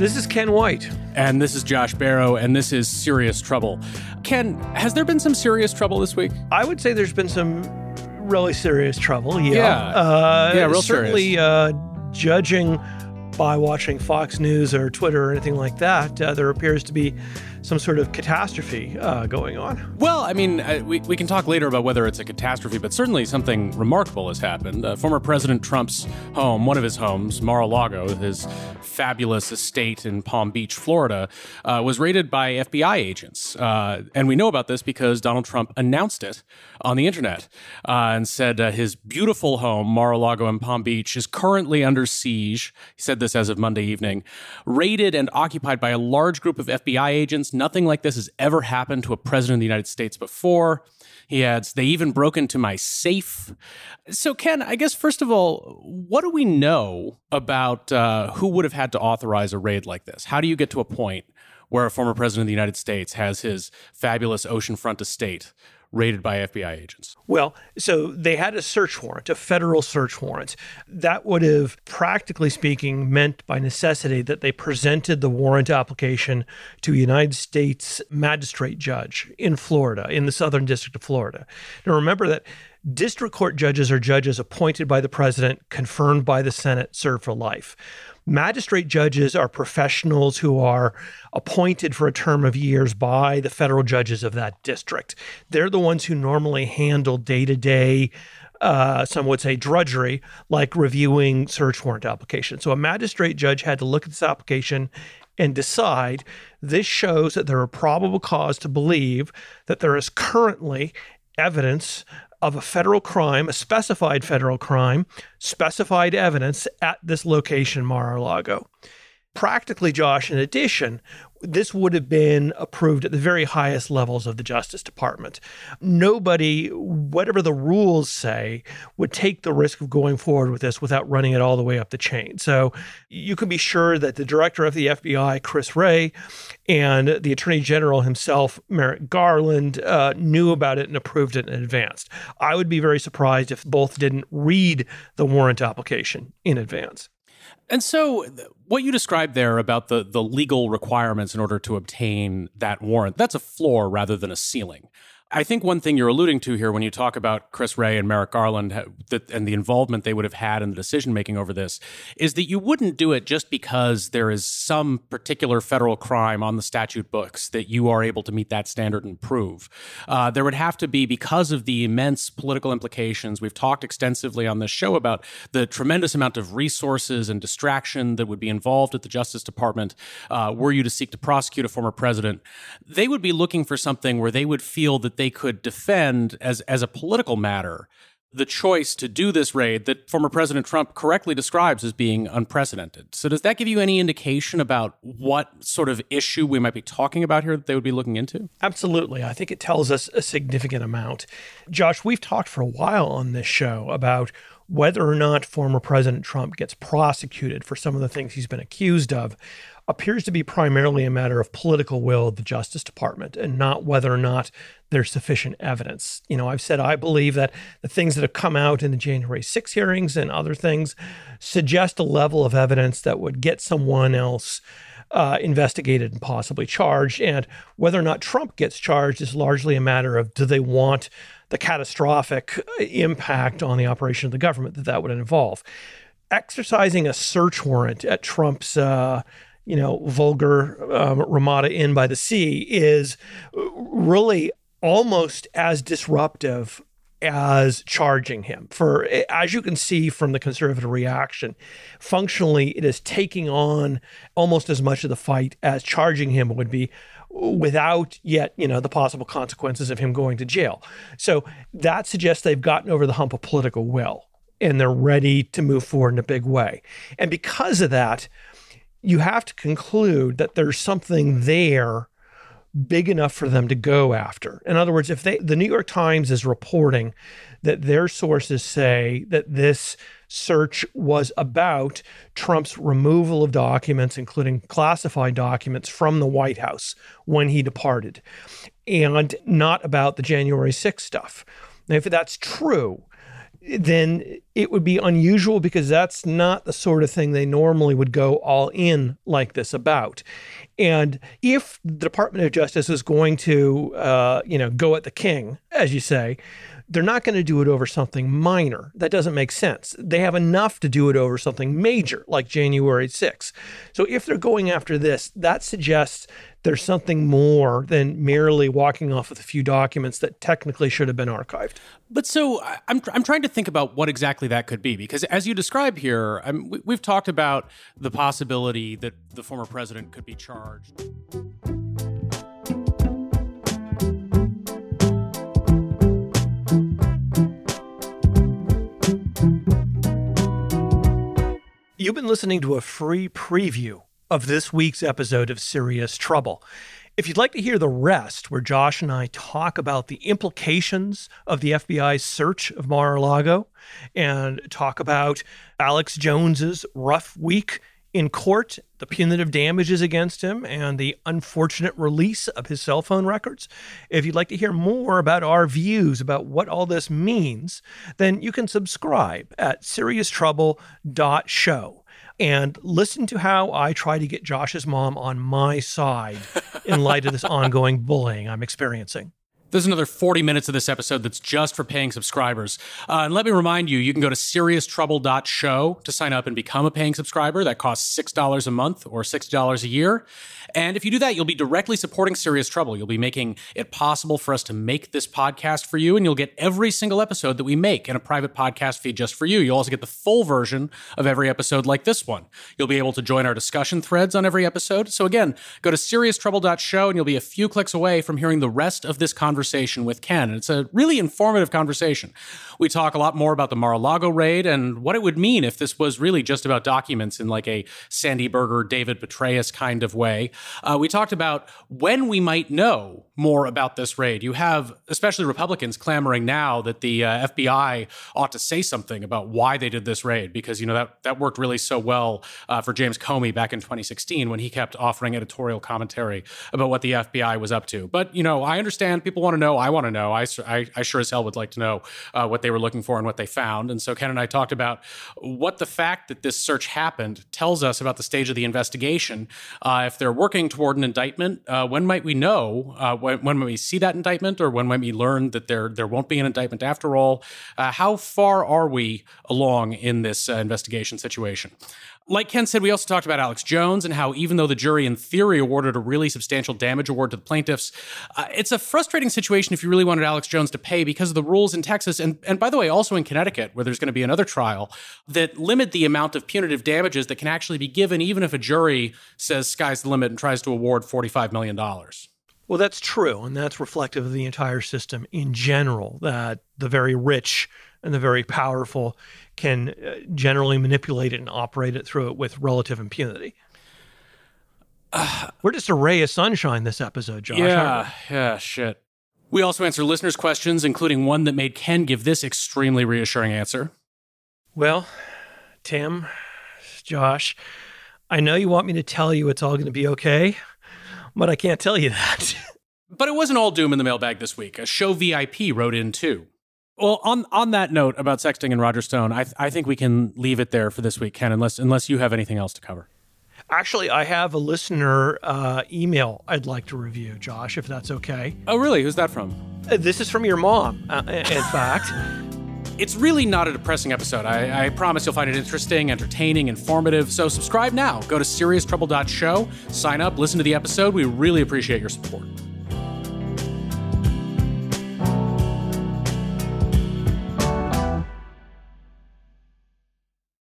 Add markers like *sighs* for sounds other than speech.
This is Ken White. And this is Josh Barro, and this is Serious Trouble. Ken, has there been some serious trouble this week? I would say there's been some really serious trouble. Yeah. Yeah. Uh, Yeah, real certainly, uh, judging by watching Fox News or Twitter or anything like that, uh, there appears to be some sort of catastrophe uh, going on. Well, I mean, uh, we, we can talk later about whether it's a catastrophe, but certainly something remarkable has happened. Uh, former President Trump's home, one of his homes, Mar a Lago, his fabulous estate in Palm Beach, Florida, uh, was raided by FBI agents. Uh, and we know about this because Donald Trump announced it on the internet uh, and said his beautiful home, Mar a Lago in Palm Beach, is currently under siege. He said this as of Monday evening, raided and occupied by a large group of FBI agents. Nothing like this has ever happened to a president of the United States before. He adds, they even broke into my safe. So, Ken, I guess, first of all, what do we know about uh, who would have had to authorize a raid like this? How do you get to a point where a former president of the United States has his fabulous oceanfront estate raided by FBI agents? Well, so they had a search warrant, a federal search warrant. That would have, practically speaking, meant by necessity that they presented the warrant application to a United States magistrate judge in Florida, in the Southern District of Florida. Now, remember that district court judges are judges appointed by the president, confirmed by the Senate, serve for life. Magistrate judges are professionals who are appointed for a term of years by the federal judges of that district. They're the ones who normally handle day to day, some would say drudgery, like reviewing search warrant applications. So a magistrate judge had to look at this application and decide this shows that there are probable cause to believe that there is currently evidence of a federal crime, a specified federal crime, specified evidence at this location, Mar a Lago. Practically, Josh, in addition, this would have been approved at the very highest levels of the Justice Department. Nobody, whatever the rules say, would take the risk of going forward with this without running it all the way up the chain. So you can be sure that the director of the FBI, Chris Wray, and the Attorney General himself, Merrick Garland, uh, knew about it and approved it in advance. I would be very surprised if both didn't read the warrant application in advance. And so, what you described there about the, the legal requirements in order to obtain that warrant, that's a floor rather than a ceiling. I think one thing you're alluding to here when you talk about Chris Wray and Merrick Garland and the involvement they would have had in the decision making over this is that you wouldn't do it just because there is some particular federal crime on the statute books that you are able to meet that standard and prove. Uh, there would have to be, because of the immense political implications, we've talked extensively on this show about the tremendous amount of resources and distraction that would be involved at the Justice Department uh, were you to seek to prosecute a former president. They would be looking for something where they would feel that they could defend as as a political matter the choice to do this raid that former President Trump correctly describes as being unprecedented. So, does that give you any indication about what sort of issue we might be talking about here that they would be looking into? Absolutely. I think it tells us a significant amount. Josh, we've talked for a while on this show about whether or not former President Trump gets prosecuted for some of the things he's been accused of appears to be primarily a matter of political will of the Justice Department and not whether or not there's sufficient evidence. You know, I've said I believe that the things that have come out in the January 6 hearings and other things suggest a level of evidence that would get someone else uh, investigated and possibly charged. And whether or not Trump gets charged is largely a matter of do they want the catastrophic impact on the operation of the government that that would involve. Exercising a search warrant at Trump's uh, you know, vulgar um, Ramada Inn by the Sea is really almost as disruptive as charging him. For as you can see from the conservative reaction, functionally it is taking on almost as much of the fight as charging him would be without yet, you know, the possible consequences of him going to jail. So that suggests they've gotten over the hump of political will and they're ready to move forward in a big way. And because of that, you have to conclude that there's something there big enough for them to go after. In other words, if they the New York Times is reporting that their sources say that this search was about Trump's removal of documents including classified documents from the White House when he departed and not about the January 6th stuff. Now if that's true, then it would be unusual because that's not the sort of thing they normally would go all in like this about. And if the Department of Justice is going to, uh, you know, go at the king, as you say, they're not going to do it over something minor. That doesn't make sense. They have enough to do it over something major, like January 6th. So if they're going after this, that suggests there's something more than merely walking off with a few documents that technically should have been archived. But so I'm, I'm trying to think about what exactly that could be because as you describe here, I'm, we've talked about the possibility that the former president could be charged. You've been listening to a free preview of this week's episode of Serious Trouble. If you'd like to hear the rest, where Josh and I talk about the implications of the FBI's search of Mar a Lago and talk about Alex Jones's rough week in court, the punitive damages against him, and the unfortunate release of his cell phone records. If you'd like to hear more about our views about what all this means, then you can subscribe at serioustrouble.show and listen to how I try to get Josh's mom on my side in light of this ongoing bullying I'm experiencing. There's another 40 minutes of this episode that's just for paying subscribers. Uh, and let me remind you, you can go to serioustrouble.show to sign up and become a paying subscriber. That costs $6 a month or $6 a year. And if you do that, you'll be directly supporting Serious Trouble. You'll be making it possible for us to make this podcast for you, and you'll get every single episode that we make in a private podcast feed just for you. You'll also get the full version of every episode like this one. You'll be able to join our discussion threads on every episode. So again, go to serioustrouble.show and you'll be a few clicks away from hearing the rest of this conversation conversation with Ken. And it's a really informative conversation. We talk a lot more about the Mar-a-Lago raid and what it would mean if this was really just about documents in like a Sandy Berger, David Petraeus kind of way. Uh, we talked about when we might know more about this raid. You have especially Republicans clamoring now that the uh, FBI ought to say something about why they did this raid because you know that that worked really so well uh, for James Comey back in 2016 when he kept offering editorial commentary about what the FBI was up to. But you know, I understand people want to know. I want to know. I, I, I, sure as hell would like to know uh, what they were looking for and what they found. And so Ken and I talked about what the fact that this search happened tells us about the stage of the investigation. Uh, if they're working toward an indictment, uh, when might we know? Uh, when, when, might we see that indictment, or when might we learn that there there won't be an indictment after all? Uh, how far are we along in this uh, investigation situation? Like Ken said, we also talked about Alex Jones and how, even though the jury in theory awarded a really substantial damage award to the plaintiffs, uh, it's a frustrating situation if you really wanted Alex Jones to pay because of the rules in Texas and, and by the way, also in Connecticut, where there's going to be another trial that limit the amount of punitive damages that can actually be given, even if a jury says sky's the limit and tries to award $45 million. Well, that's true. And that's reflective of the entire system in general, that the very rich and the very powerful can uh, generally manipulate it and operate it through it with relative impunity. Uh, *sighs* We're just a ray of sunshine this episode, Josh. Yeah, yeah, shit. We also answer listeners' questions, including one that made Ken give this extremely reassuring answer. Well, Tim, Josh, I know you want me to tell you it's all going to be okay, but I can't tell you that. *laughs* but it wasn't all doom in the mailbag this week. A show VIP wrote in too. Well, on on that note about sexting and Roger Stone, I I think we can leave it there for this week, Ken, unless unless you have anything else to cover. Actually, I have a listener uh, email I'd like to review, Josh, if that's okay. Oh, really? Who's that from? Uh, this is from your mom, uh, in *laughs* fact. It's really not a depressing episode. I, I, promise you'll find it interesting, entertaining, informative. So subscribe now. Go to serioustrouble.show, sign up, listen to the episode. We really appreciate your support.